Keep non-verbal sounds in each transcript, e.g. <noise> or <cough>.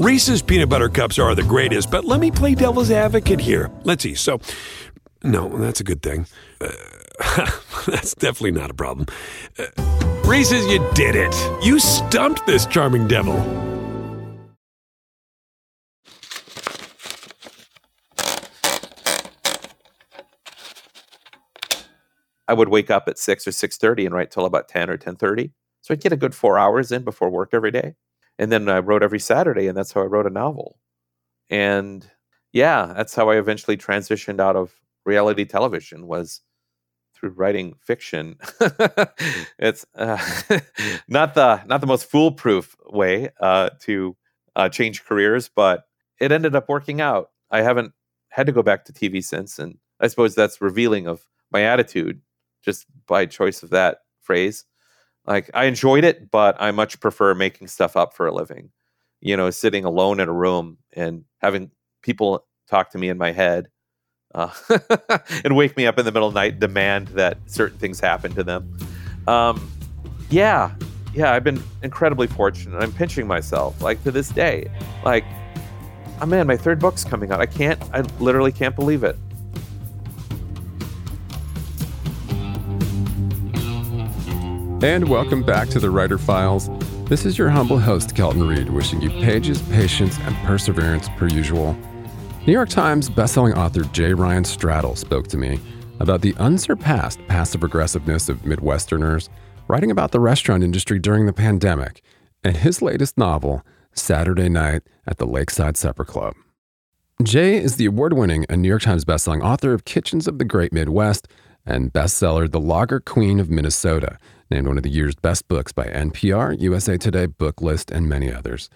Reese's peanut butter cups are the greatest, but let me play devil's advocate here. Let's see. So, no, that's a good thing. Uh, <laughs> that's definitely not a problem. Uh, Reese's, you did it. You stumped this charming devil. I would wake up at six or six thirty and write till about ten or ten thirty. So I'd get a good four hours in before work every day, and then I wrote every Saturday, and that's how I wrote a novel. And yeah, that's how I eventually transitioned out of reality television was through writing fiction. <laughs> it's uh, <laughs> not the not the most foolproof way uh, to uh, change careers, but it ended up working out. I haven't had to go back to TV since, and I suppose that's revealing of my attitude just by choice of that phrase. Like I enjoyed it, but I much prefer making stuff up for a living. You know, sitting alone in a room and having people talk to me in my head uh, <laughs> and wake me up in the middle of the night, demand that certain things happen to them. Um, yeah, yeah, I've been incredibly fortunate. I'm pinching myself, like to this day. Like, oh man, my third book's coming out. I can't, I literally can't believe it. And welcome back to the Writer Files. This is your humble host, Kelton Reid, wishing you pages, patience, and perseverance per usual. New York Times bestselling author J. Ryan Stradal spoke to me about the unsurpassed passive aggressiveness of Midwesterners, writing about the restaurant industry during the pandemic, and his latest novel, Saturday Night at the Lakeside Supper Club. Jay is the award winning and New York Times bestselling author of Kitchens of the Great Midwest and bestseller The Lager Queen of Minnesota, named one of the year's best books by NPR, USA Today, Booklist, and many others.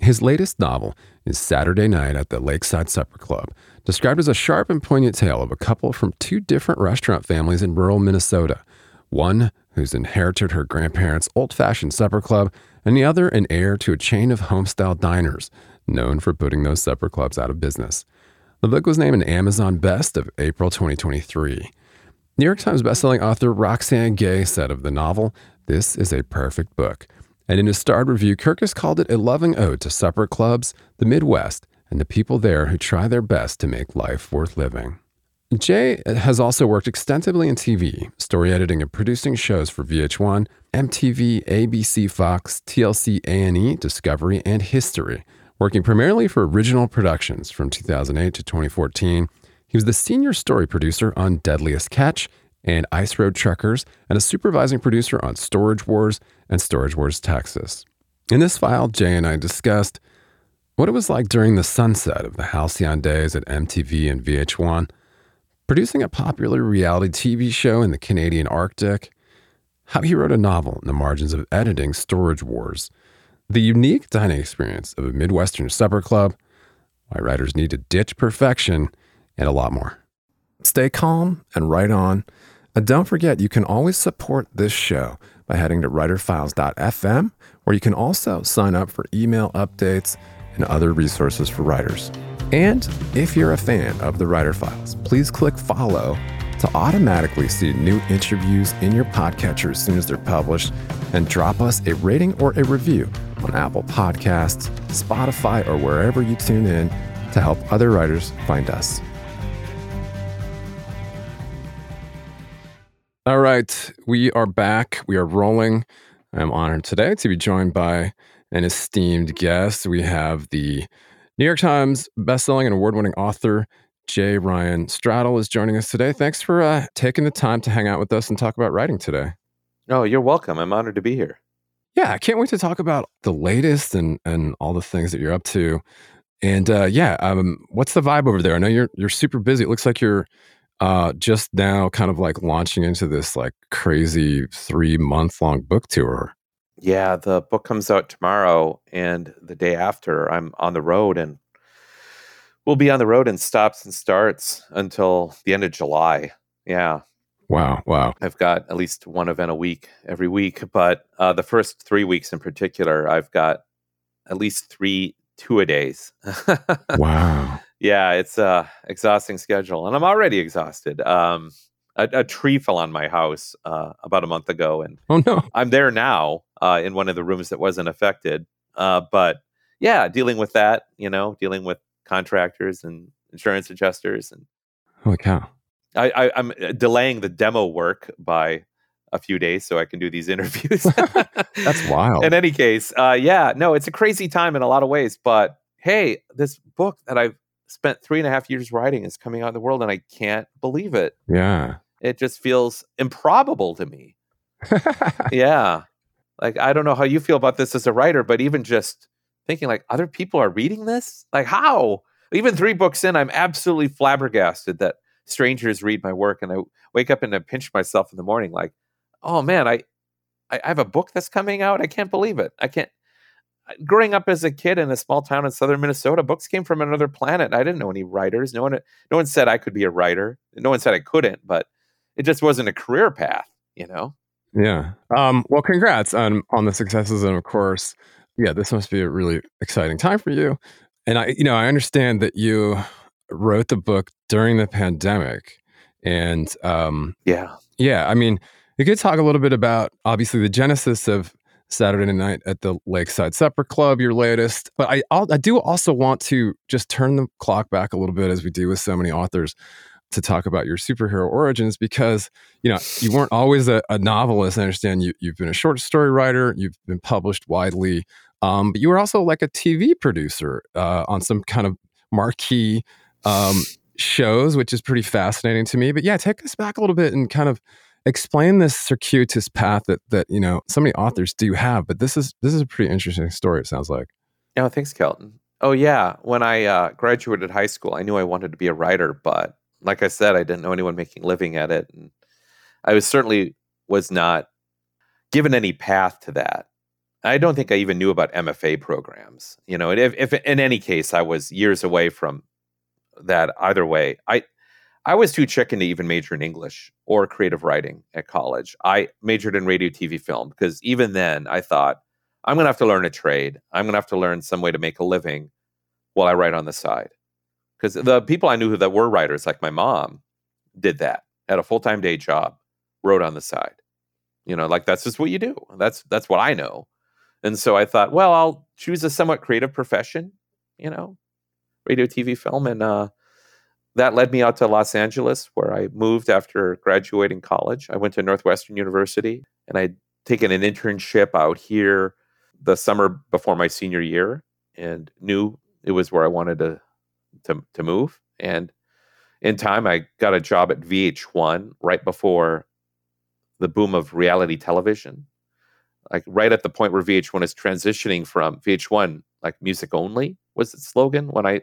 His latest novel is Saturday Night at the Lakeside Supper Club, described as a sharp and poignant tale of a couple from two different restaurant families in rural Minnesota. One who's inherited her grandparents' old fashioned supper club, and the other an heir to a chain of homestyle diners known for putting those supper clubs out of business. The book was named an Amazon Best of April 2023. New York Times bestselling author Roxane Gay said of the novel, This is a perfect book. And in his starred review, Kirkus called it a loving ode to supper clubs, the Midwest, and the people there who try their best to make life worth living. Jay has also worked extensively in TV, story editing and producing shows for VH1, MTV, ABC, Fox, TLC, A&E, Discovery, and History, working primarily for original productions from 2008 to 2014 he was the senior story producer on Deadliest Catch and Ice Road Truckers, and a supervising producer on Storage Wars and Storage Wars Texas. In this file, Jay and I discussed what it was like during the sunset of the halcyon days at MTV and VH1, producing a popular reality TV show in the Canadian Arctic, how he wrote a novel in the margins of editing Storage Wars, the unique dining experience of a Midwestern supper club, why writers need to ditch perfection, and a lot more. Stay calm and write on. And don't forget, you can always support this show by heading to writerfiles.fm, where you can also sign up for email updates and other resources for writers. And if you're a fan of the Writer Files, please click follow to automatically see new interviews in your podcatcher as soon as they're published and drop us a rating or a review on Apple Podcasts, Spotify, or wherever you tune in to help other writers find us. All right, we are back. We are rolling. I'm honored today to be joined by an esteemed guest. We have the New York Times bestselling and award-winning author Jay Ryan Stradal is joining us today. Thanks for uh, taking the time to hang out with us and talk about writing today. Oh, you're welcome. I'm honored to be here. Yeah, I can't wait to talk about the latest and and all the things that you're up to. And uh, yeah, um, what's the vibe over there? I know you're you're super busy. It looks like you're uh, just now kind of like launching into this like crazy three month long book tour. Yeah, the book comes out tomorrow, and the day after, I'm on the road, and we'll be on the road in stops and starts until the end of July. Yeah. Wow. Wow. I've got at least one event a week every week, but uh, the first three weeks in particular, I've got at least three two a days. <laughs> wow. Yeah, it's a exhausting schedule, and I'm already exhausted. Um, a, a, tree fell on my house uh, about a month ago, and oh no, I'm there now uh, in one of the rooms that wasn't affected. Uh, but yeah, dealing with that, you know, dealing with contractors and insurance adjusters, and holy cow, I, I, I'm uh, delaying the demo work by a few days so I can do these <laughs> interviews. That's wild. In any case, uh, yeah, no, it's a crazy time in a lot of ways. But hey, this book that I've spent three and a half years writing is coming out in the world, and I can't believe it. Yeah, it just feels improbable to me. <laughs> yeah, like I don't know how you feel about this as a writer, but even just thinking like other people are reading this, like how? Even three books in, I'm absolutely flabbergasted that strangers read my work, and I wake up and I pinch myself in the morning, like oh man, I, I have a book that's coming out. I can't believe it. I can't. Growing up as a kid in a small town in southern Minnesota, books came from another planet. I didn't know any writers. No one, no one said I could be a writer. No one said I couldn't, but it just wasn't a career path. You know. Yeah. Um, well, congrats on on the successes, and of course, yeah, this must be a really exciting time for you. And I, you know, I understand that you wrote the book during the pandemic, and um, yeah, yeah. I mean, you could talk a little bit about obviously the genesis of Saturday Night at the Lakeside Supper Club, your latest. But I I do also want to just turn the clock back a little bit, as we do with so many authors, to talk about your superhero origins because you know you weren't always a, a novelist. I understand you you've been a short story writer, you've been published widely, um, but you were also like a TV producer uh, on some kind of marquee um, shows, which is pretty fascinating to me. But yeah, take us back a little bit and kind of explain this circuitous path that that you know so many authors do have but this is this is a pretty interesting story it sounds like. Oh thanks kelton. Oh yeah when i uh, graduated high school i knew i wanted to be a writer but like i said i didn't know anyone making a living at it and i was certainly was not given any path to that. I don't think i even knew about mfa programs you know if, if in any case i was years away from that either way. I I was too chicken to even major in English or creative writing at college. I majored in radio, TV, film because even then I thought I'm going to have to learn a trade. I'm going to have to learn some way to make a living while I write on the side. Because the people I knew who that were writers, like my mom, did that had a full time day job, wrote on the side. You know, like that's just what you do. That's that's what I know. And so I thought, well, I'll choose a somewhat creative profession. You know, radio, TV, film, and uh, that led me out to Los Angeles, where I moved after graduating college. I went to Northwestern University and I'd taken an internship out here the summer before my senior year and knew it was where I wanted to, to, to move. And in time, I got a job at VH1 right before the boom of reality television. Like right at the point where VH1 is transitioning from VH1, like music only was its slogan when I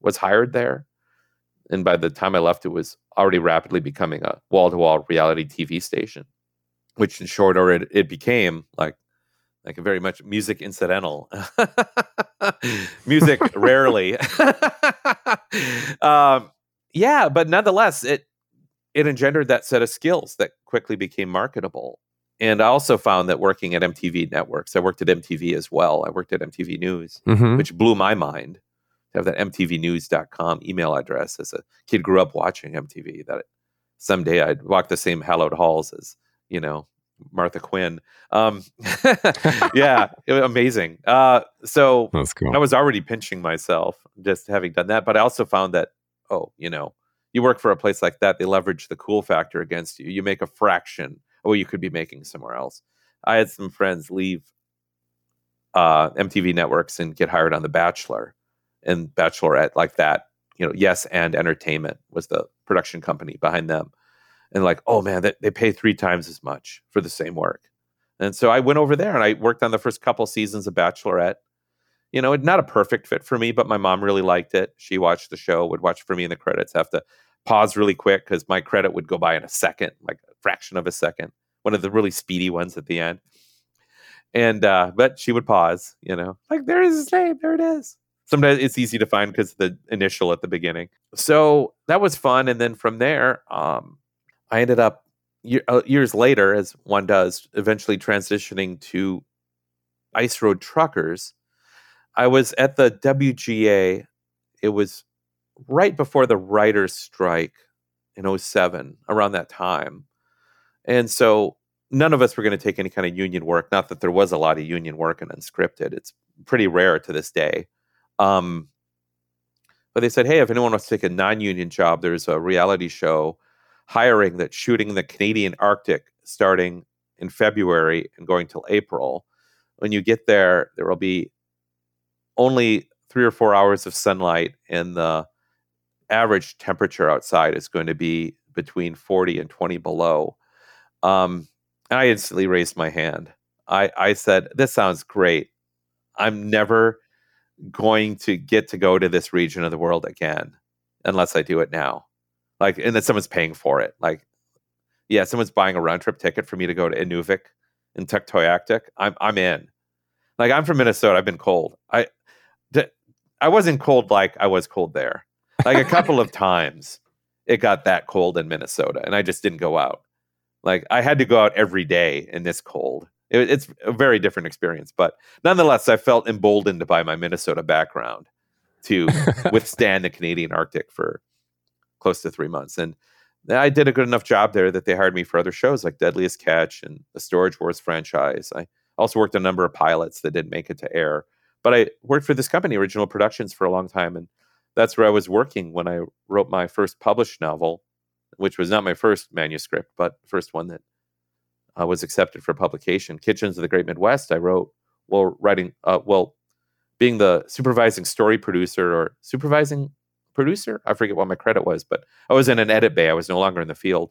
was hired there and by the time I left, it was already rapidly becoming a wall to wall reality TV station, which in short order it, it became like like a very much music incidental, <laughs> music <laughs> rarely. <laughs> um, yeah, but nonetheless, it it engendered that set of skills that quickly became marketable. And I also found that working at MTV networks, I worked at MTV as well. I worked at MTV News, mm-hmm. which blew my mind have that mtvnews.com email address as a kid grew up watching mtv that someday I'd walk the same hallowed halls as you know Martha Quinn. Um, <laughs> yeah, amazing. Uh, so <laughs> cool. I was already pinching myself just having done that, but I also found that oh, you know, you work for a place like that, they leverage the cool factor against you. You make a fraction of what you could be making somewhere else. I had some friends leave uh, MTV networks and get hired on The Bachelor and Bachelorette like that. You know, Next Entertainment was the production company behind them, and like, oh man, they, they pay three times as much for the same work. And so I went over there and I worked on the first couple seasons of Bachelorette. You know, not a perfect fit for me, but my mom really liked it. She watched the show, would watch for me in the credits, have to pause really quick because my credit would go by in a second, like a fraction of a second, one of the really speedy ones at the end. And uh, but she would pause, you know, like there is his name, there it is. Sometimes it's easy to find because the initial at the beginning. So that was fun, and then from there, um, I ended up year, uh, years later, as one does, eventually transitioning to Ice Road Truckers. I was at the WGA. It was right before the writers' strike in 07, around that time. And so none of us were going to take any kind of union work. Not that there was a lot of union work in unscripted. It's pretty rare to this day. Um, but they said, hey, if anyone wants to take a non union job, there's a reality show hiring that's shooting the Canadian Arctic starting in February and going till April. When you get there, there will be only three or four hours of sunlight, and the average temperature outside is going to be between 40 and 20 below. Um, I instantly raised my hand. I, I said, This sounds great. I'm never going to get to go to this region of the world again unless I do it now. Like, and then someone's paying for it. Like, yeah, someone's buying a round trip ticket for me to go to Inuvik in Tuktoyaktuk. I'm I'm in. Like, I'm from Minnesota. I've been cold. I I wasn't cold like I was cold there. Like a couple of <laughs> times, it got that cold in Minnesota, and I just didn't go out. Like I had to go out every day in this cold. It, it's a very different experience, but nonetheless, I felt emboldened by my Minnesota background to <laughs> withstand the Canadian Arctic for close to three months. And I did a good enough job there that they hired me for other shows like Deadliest Catch and the Storage Wars franchise. I also worked a number of pilots that didn't make it to air. But I worked for this company, Original Productions, for a long time. And that's where I was working when I wrote my first published novel, which was not my first manuscript, but first one that uh, was accepted for publication. Kitchens of the Great Midwest, I wrote while writing, uh, well, being the supervising story producer or supervising producer. I forget what my credit was, but I was in an edit bay. I was no longer in the field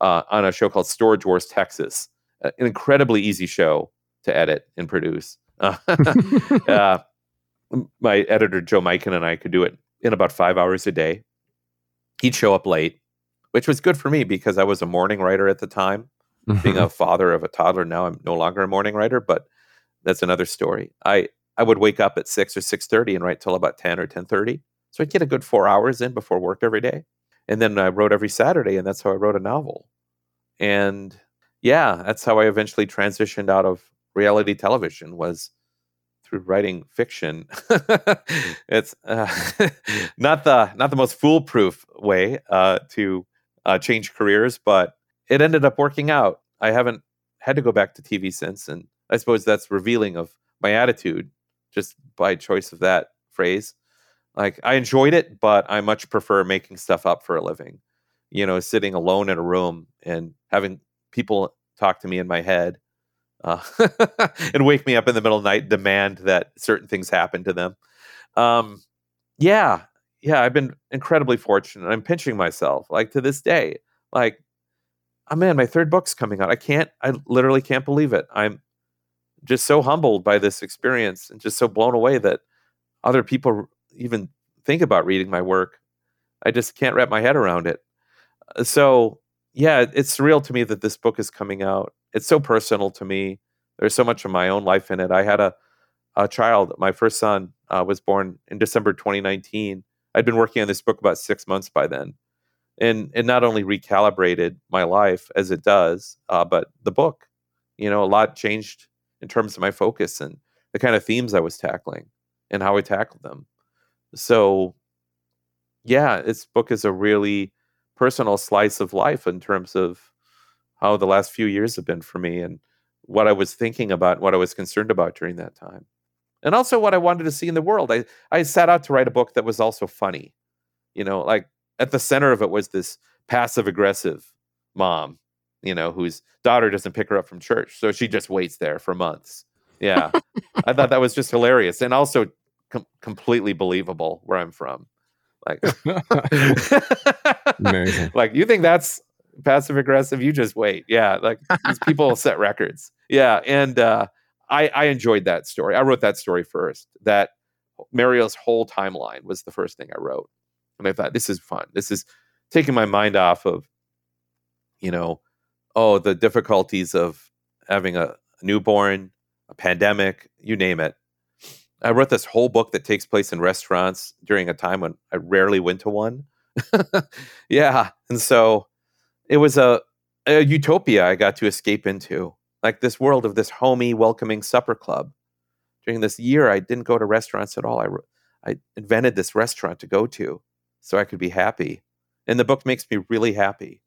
uh, on a show called Storage Wars Texas, an incredibly easy show to edit and produce. <laughs> uh, my editor Joe Mikan and I could do it in about five hours a day. He'd show up late, which was good for me because I was a morning writer at the time. Being a father of a toddler now, I'm no longer a morning writer, but that's another story. I I would wake up at six or six thirty and write till about ten or ten thirty, so I'd get a good four hours in before work every day, and then I wrote every Saturday, and that's how I wrote a novel. And yeah, that's how I eventually transitioned out of reality television was through writing fiction. <laughs> it's uh, <laughs> not the not the most foolproof way uh, to uh, change careers, but it ended up working out. I haven't had to go back to TV since, and I suppose that's revealing of my attitude just by choice of that phrase. Like I enjoyed it, but I much prefer making stuff up for a living. You know, sitting alone in a room and having people talk to me in my head uh, <laughs> and wake me up in the middle of the night, demand that certain things happen to them. Um, yeah, yeah, I've been incredibly fortunate. I'm pinching myself like to this day. Like, oh man, my third book's coming out. I can't, I literally can't believe it. I'm just so humbled by this experience and just so blown away that other people even think about reading my work. I just can't wrap my head around it. Uh, so, yeah, it's surreal to me that this book is coming out. It's so personal to me. There's so much of my own life in it. I had a a child. My first son uh, was born in December 2019. I'd been working on this book about six months by then, and it not only recalibrated my life as it does, uh, but the book. You know, a lot changed in terms of my focus and the kind of themes I was tackling and how I tackled them. So, yeah, this book is a really personal slice of life in terms of how the last few years have been for me and what I was thinking about, what I was concerned about during that time. And also what I wanted to see in the world. I, I set out to write a book that was also funny. You know, like at the center of it was this passive aggressive mom, you know, whose daughter doesn't pick her up from church. So she just waits there for months. Yeah. I thought that was just hilarious and also com- completely believable where I'm from. Like, <laughs> like you think that's passive aggressive? You just wait. Yeah, like these people <laughs> set records. Yeah, and uh, I I enjoyed that story. I wrote that story first. That Mariel's whole timeline was the first thing I wrote, and I thought this is fun. This is taking my mind off of, you know, oh the difficulties of having a newborn, a pandemic, you name it. I wrote this whole book that takes place in restaurants during a time when I rarely went to one. <laughs> yeah. And so it was a, a utopia I got to escape into, like this world of this homey, welcoming supper club. During this year, I didn't go to restaurants at all. I, I invented this restaurant to go to so I could be happy. And the book makes me really happy.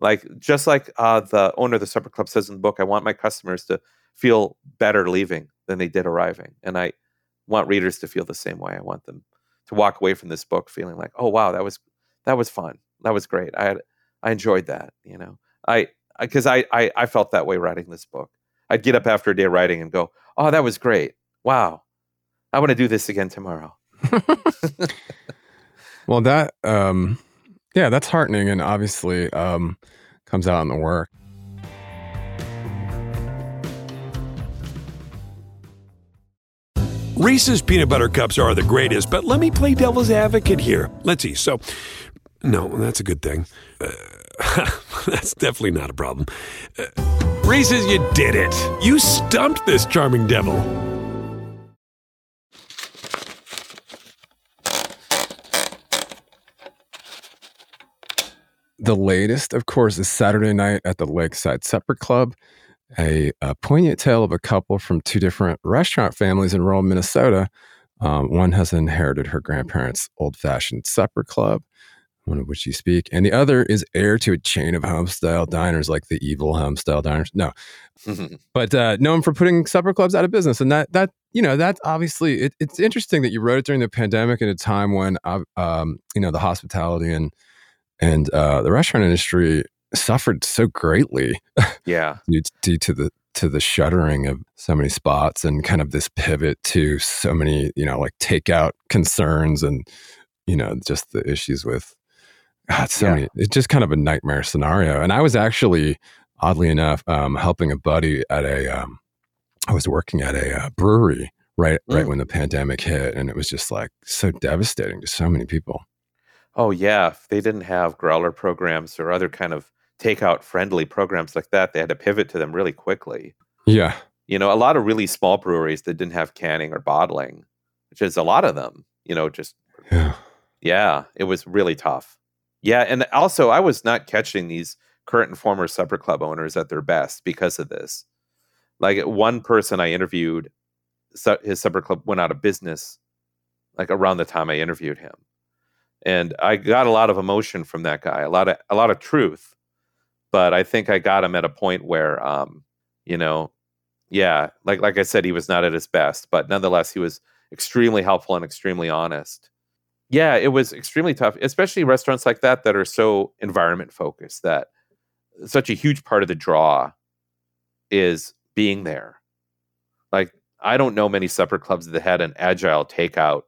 Like, just like uh, the owner of the supper club says in the book, I want my customers to feel better leaving than they did arriving. And I, want readers to feel the same way. I want them to walk away from this book feeling like, oh wow, that was that was fun. That was great. I had I enjoyed that. You know, I because I, I I felt that way writing this book. I'd get up after a day of writing and go, oh, that was great. Wow, I want to do this again tomorrow. <laughs> <laughs> well, that um, yeah, that's heartening, and obviously um, comes out in the work. Reese's peanut butter cups are the greatest, but let me play devil's advocate here. Let's see. So, no, that's a good thing. Uh, <laughs> that's definitely not a problem. Uh, Reese's, you did it. You stumped this charming devil. The latest, of course, is Saturday night at the Lakeside Supper Club a, a, poignant tale of a couple from two different restaurant families in rural Minnesota. Um, one has inherited her grandparents' old fashioned supper club, one of which you speak, and the other is heir to a chain of homestyle diners like the evil homestyle diners. No, <laughs> but uh, known for putting supper clubs out of business. And that, that you know, that's obviously, it, it's interesting that you wrote it during the pandemic at a time when, uh, um, you know, the hospitality and and uh, the restaurant industry suffered so greatly. <laughs> Yeah. due, due to the to the shuttering of so many spots and kind of this pivot to so many, you know, like takeout concerns and, you know, just the issues with God, so yeah. many. It's just kind of a nightmare scenario. And I was actually, oddly enough, um, helping a buddy at a. Um, I was working at a uh, brewery right mm. right when the pandemic hit, and it was just like so devastating to so many people. Oh yeah, if they didn't have growler programs or other kind of takeout friendly programs like that, they had to pivot to them really quickly. Yeah. You know, a lot of really small breweries that didn't have canning or bottling, which is a lot of them, you know, just yeah. Yeah, it was really tough. Yeah, and also I was not catching these current and former supper club owners at their best because of this. Like one person I interviewed, his supper club went out of business like around the time I interviewed him. And I got a lot of emotion from that guy, a lot of a lot of truth but I think I got him at a point where, um, you know, yeah, like like I said, he was not at his best, but nonetheless, he was extremely helpful and extremely honest. Yeah, it was extremely tough, especially restaurants like that that are so environment focused. That such a huge part of the draw is being there. Like I don't know many supper clubs that had an agile takeout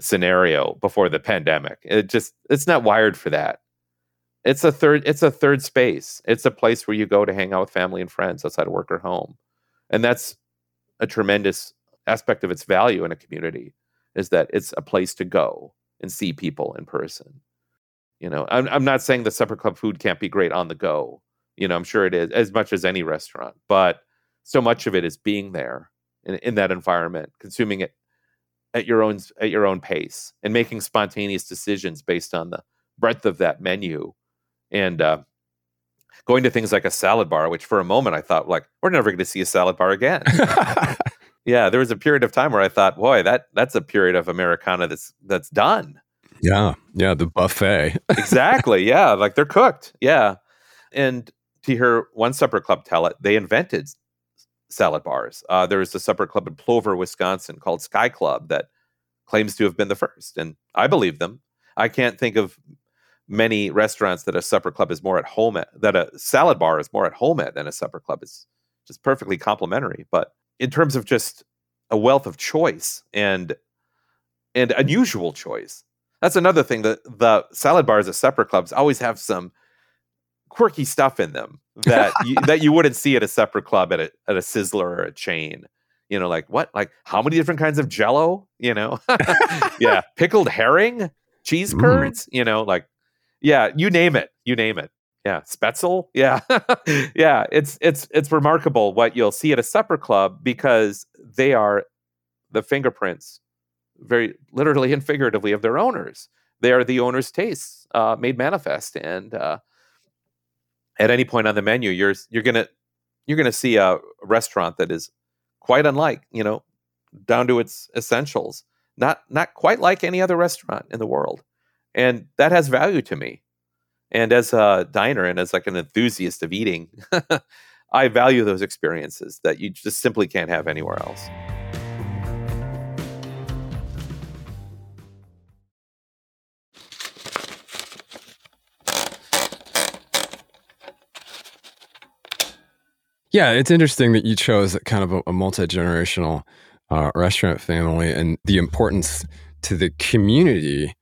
scenario before the pandemic. It just it's not wired for that. It's a third it's a third space. It's a place where you go to hang out with family and friends outside of work or home. And that's a tremendous aspect of its value in a community is that it's a place to go and see people in person. You know i'm, I'm not saying the supper club food can't be great on the go. You know i'm sure it is as much as any restaurant but so much of it is being there in, in that environment consuming it at your own at your own pace and making spontaneous decisions based on the breadth of that menu and uh, going to things like a salad bar, which for a moment I thought like we're never going to see a salad bar again. <laughs> <laughs> yeah, there was a period of time where I thought, boy, that that's a period of Americana that's that's done. Yeah, yeah, the buffet. <laughs> exactly. Yeah, like they're cooked. Yeah, and to hear one supper club tell it, they invented salad bars. Uh, there was a supper club in Plover, Wisconsin, called Sky Club that claims to have been the first, and I believe them. I can't think of many restaurants that a supper club is more at home at, that a salad bar is more at home at than a supper club is just perfectly complementary. But in terms of just a wealth of choice and and unusual choice, that's another thing. that the salad bars at supper clubs always have some quirky stuff in them that you, <laughs> that you wouldn't see at a supper club at a at a Sizzler or a chain. You know, like what? Like how many different kinds of Jello? You know, <laughs> yeah, <laughs> pickled herring, cheese curds. Mm. You know, like yeah, you name it, you name it. Yeah, Spaetzle. Yeah, yeah. It's it's it's remarkable what you'll see at a supper club because they are the fingerprints, very literally and figuratively, of their owners. They are the owner's tastes uh, made manifest, and uh, at any point on the menu, you're you're gonna you're gonna see a restaurant that is quite unlike, you know, down to its essentials. Not not quite like any other restaurant in the world and that has value to me and as a diner and as like an enthusiast of eating <laughs> i value those experiences that you just simply can't have anywhere else yeah it's interesting that you chose kind of a, a multi-generational uh, restaurant family and the importance to the community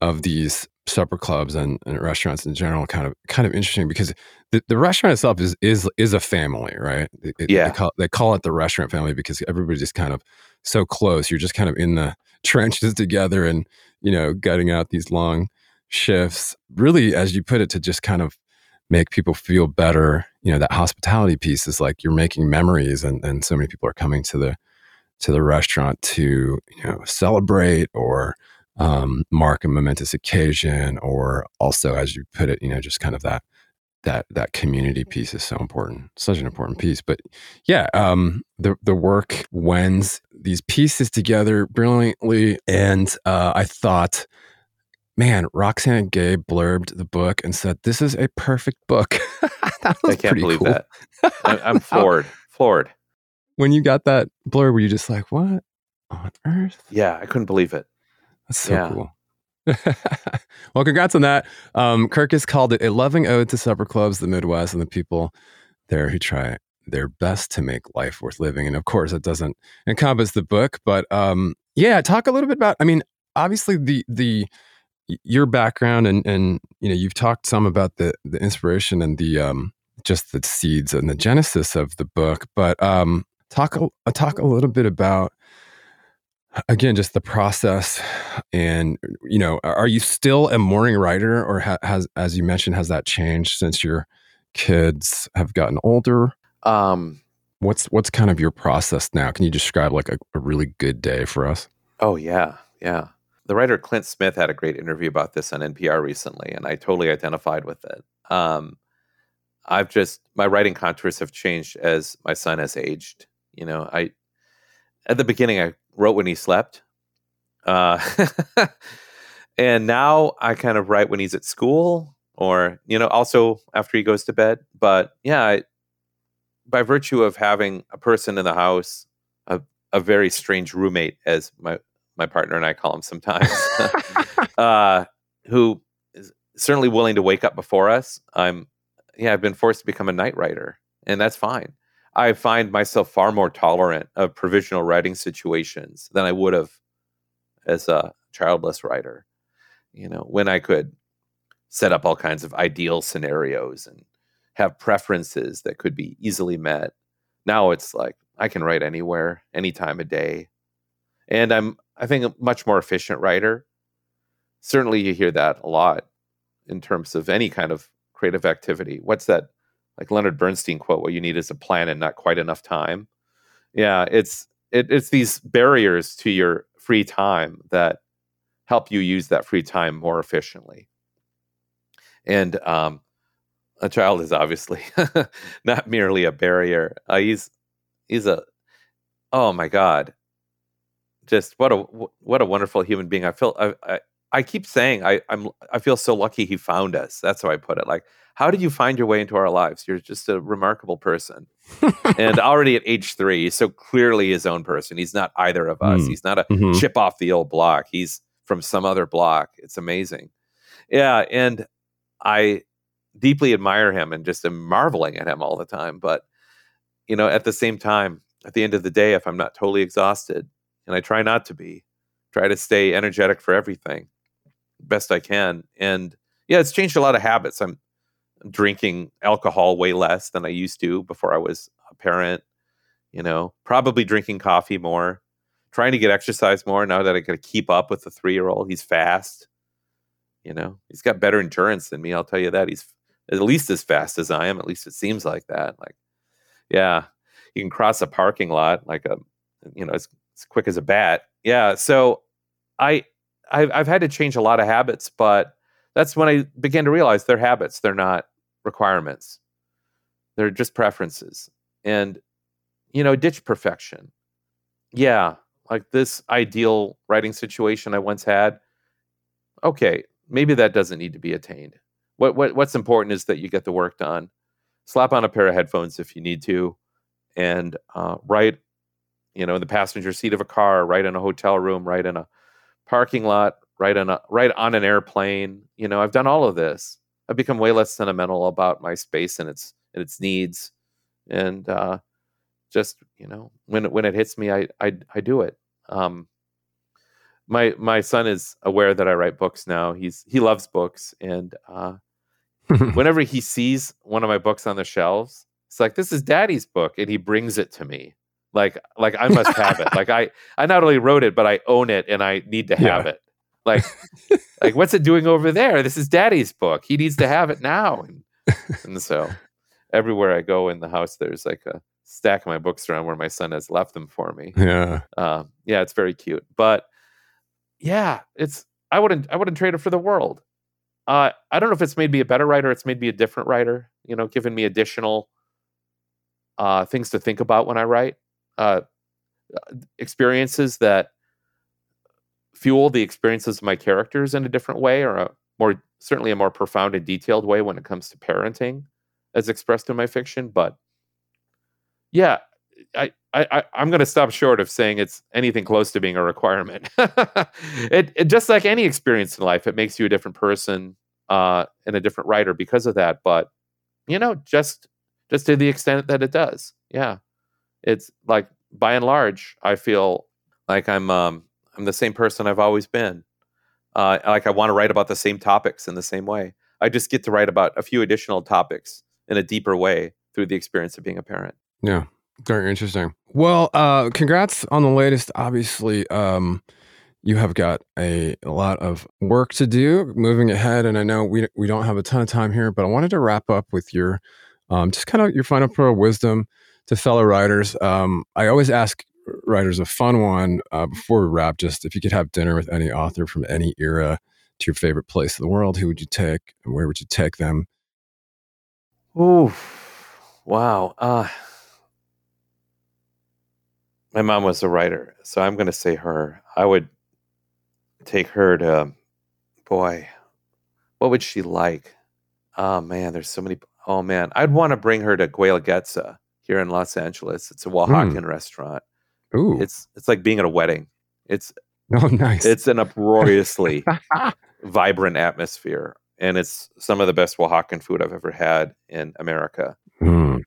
of these supper clubs and, and, restaurants in general kind of kind of interesting because the, the restaurant itself is is is a family right? It, yeah they call, they call, it the restaurant family because everybody's just kind of so close. You're just kind of in the <laughs> trenches together and you know gutting out these long shifts. Really as you put it to just kind of make people feel better you know that hospitality piece is like you're making memories and and so many people are coming to the to the restaurant to you know celebrate or um, mark a momentous occasion, or also, as you put it, you know, just kind of that that that community piece is so important, such an important piece. But yeah, um, the the work wends these pieces together brilliantly, and uh, I thought, man, Roxane Gay blurbed the book and said, "This is a perfect book." <laughs> I can't believe cool. that. I'm <laughs> floored, floored. When you got that blurb, were you just like, "What on earth?" Yeah, I couldn't believe it. That's so yeah. cool. <laughs> well, congrats on that. Um, has called it a loving ode to supper clubs, the Midwest, and the people there who try their best to make life worth living. And of course, it doesn't encompass the book, but um, yeah, talk a little bit about. I mean, obviously, the the your background and and you know you've talked some about the the inspiration and the um, just the seeds and the genesis of the book, but um, talk a, talk a little bit about again just the process and you know are you still a morning writer or ha- has as you mentioned has that changed since your kids have gotten older? Um what's what's kind of your process now? Can you describe like a, a really good day for us? Oh yeah yeah the writer clint smith had a great interview about this on npr recently and i totally identified with it um i've just my writing contours have changed as my son has aged you know i at the beginning I wrote when he slept. Uh, <laughs> and now I kind of write when he's at school or, you know, also after he goes to bed. But yeah, I, by virtue of having a person in the house, a, a very strange roommate, as my, my partner and I call him sometimes, <laughs> uh, who is certainly willing to wake up before us, I'm, yeah, I've been forced to become a night writer, and that's fine. I find myself far more tolerant of provisional writing situations than I would have as a childless writer. You know, when I could set up all kinds of ideal scenarios and have preferences that could be easily met. Now it's like I can write anywhere, any time of day. And I'm I think a much more efficient writer. Certainly you hear that a lot in terms of any kind of creative activity. What's that like Leonard Bernstein quote, what you need is a plan and not quite enough time. Yeah, it's it, it's these barriers to your free time that help you use that free time more efficiently. And um, a child is obviously <laughs> not merely a barrier. Uh, he's he's a oh my god, just what a what a wonderful human being. I feel I, I I keep saying I, I'm I feel so lucky he found us. That's how I put it. Like, how did you find your way into our lives? You're just a remarkable person. and <laughs> already at age three, he's so clearly his own person. He's not either of us. Mm. He's not a Mhm. chip off the old block. He's from some other block. It's amazing. Yeah, and I deeply admire him and just am marveling at him all the time. But you know, at the same time, at the end of the day, if I'm not totally exhausted, and I try not to be, try to stay energetic for everything best I can. And yeah, it's changed a lot of habits. I'm drinking alcohol way less than I used to before I was a parent, you know, probably drinking coffee more, trying to get exercise more now that I got to keep up with the three year old. He's fast, you know, he's got better endurance than me. I'll tell you that. He's at least as fast as I am. At least it seems like that. Like, yeah, you can cross a parking lot like a, you know, as, as quick as a bat. Yeah. So I, I've, I've had to change a lot of habits, but that's when I began to realize they're habits. They're not requirements. They're just preferences. And, you know, ditch perfection. Yeah. Like this ideal writing situation I once had. Okay. Maybe that doesn't need to be attained. What, what what's important is that you get the work done. Slap on a pair of headphones if you need to, and uh, write, you know, in the passenger seat of a car, right in a hotel room, right in a parking lot, right on a right on an airplane. You know, I've done all of this. I've become way less sentimental about my space and its and its needs, and uh, just you know, when it, when it hits me, I I, I do it. Um, my my son is aware that I write books now. He's he loves books, and uh, <laughs> whenever he sees one of my books on the shelves, it's like this is Daddy's book, and he brings it to me. Like like I must have it. Like <laughs> I I not only wrote it, but I own it, and I need to have Yeah. it. Like like what's it doing over there? This is Daddy's book. He needs to have it now. And, <laughs> and so everywhere I go in the house, there's like a stack of my books around where my son has left them for me. yeah. Um, yeah, it's very cute. But yeah, it's I wouldn't I wouldn't trade it for the world. Uh, I don't know if it's made me a better writer. It's made me a different writer. You know, given me additional uh, things to think about when I write, uh, experiences that fuel the experiences of my characters in a different way, or a more certainly a more profound and detailed way when it comes to parenting, as expressed in my fiction. But yeah, I, I, I'm going to stop short of saying it's anything close to being a requirement. <laughs> it, it just like any experience in life, it makes you a different person uh, and a different writer because of that. But you know, just just to the extent that it does, yeah, it's like by and large, I feel like I'm um, I'm the same person I've always been. Uh, like I want to write about the same topics in the same way. I just get to write about a few additional topics in a deeper way through the experience of being a parent. Yeah. Very interesting. Well, uh, congrats on the latest. Obviously, um, you have got a, a lot of work to do moving ahead. And I know we, we don't have a ton of time here, but I wanted to wrap up with your um, just kind of your final pro wisdom to fellow writers. Um, I always ask writers a fun one uh, before we wrap just if you could have dinner with any author from any era to your favorite place in the world, who would you take and where would you take them? Ooh, wow. Uh, my mom was a writer, so I'm going to say her. I would take her to, boy, what would she like? Oh man, there's so many. Oh man, I'd want to bring her to Guelaguetza here in Los Angeles. It's a Oaxacan restaurant. Ooh, It's it's like being at a wedding. It's oh, nice. it's an uproariously <laughs> vibrant atmosphere, and it's some of the best Oaxacan food I've ever had in America. Mm.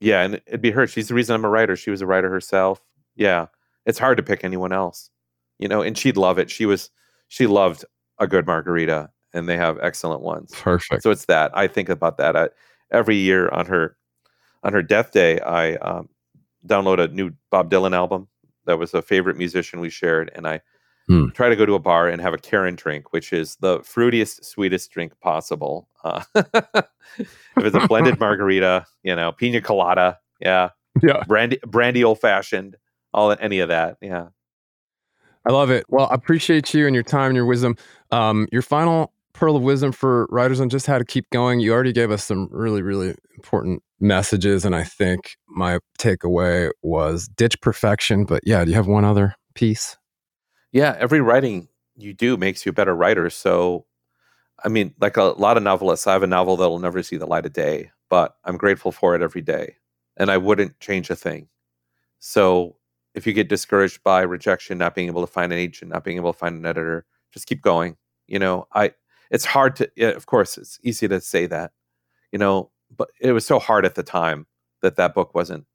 Yeah, and it'd be her. She's the reason I'm a writer. She was a writer herself. Yeah, it's hard to pick anyone else, you know. And she'd love it. She was she loved a good margarita, and they have excellent ones. Perfect. So it's that I think about that I, every year on her on her death day. I um, download a new Bob Dylan album that was a favorite musician we shared, and I Hmm. try to go to a bar and have a Karen drink, which is the fruitiest, sweetest drink possible. Uh, <laughs> if it's a blended <laughs> margarita, you know, pina colada, yeah, yeah. brandy, brandy old fashioned, all any of that, yeah. I love it. Well, I appreciate you and your time and your wisdom. Um, your final pearl of wisdom for writers on just how to keep going. You already gave us some really, really important messages, and I think my takeaway was ditch perfection. But yeah, do you have one other piece? yeah every writing you do makes you a better writer. So, I mean, like a lot of novelists, I have a novel that'll never see the light of day, but I'm grateful for it every day, and I wouldn't change a thing. So, if you get discouraged by rejection, not being able to find an agent, not being able to find an editor, just keep going. You know, I it's hard to. Of course, it's easy to say that. You know, but it was so hard at the time that that book wasn't.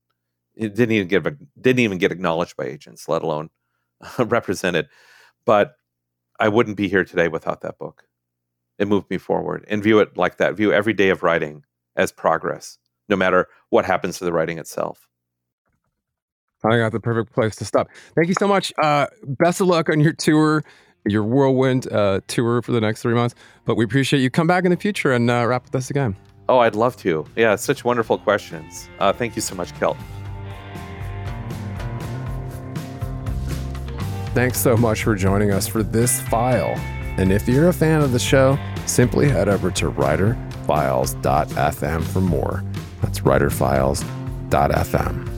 It didn't even get didn't even get acknowledged by agents, let alone <laughs> represented. But I wouldn't be here today without that book. It moved me forward and view it like that. View every day of writing as progress, no matter what happens to the writing itself. I got the perfect place to stop. Thank you so much. Uh, best of luck on your tour, your whirlwind uh, tour for the next three months. But we appreciate you. Come back in the future and uh, wrap with us again. Oh, I'd love to. Yeah, such wonderful questions. Uh, thank you so much, Kelt. Thanks so much for joining us for this file. And if you're a fan of the show, simply head over to writerfiles.fm for more. That's writerfiles.fm.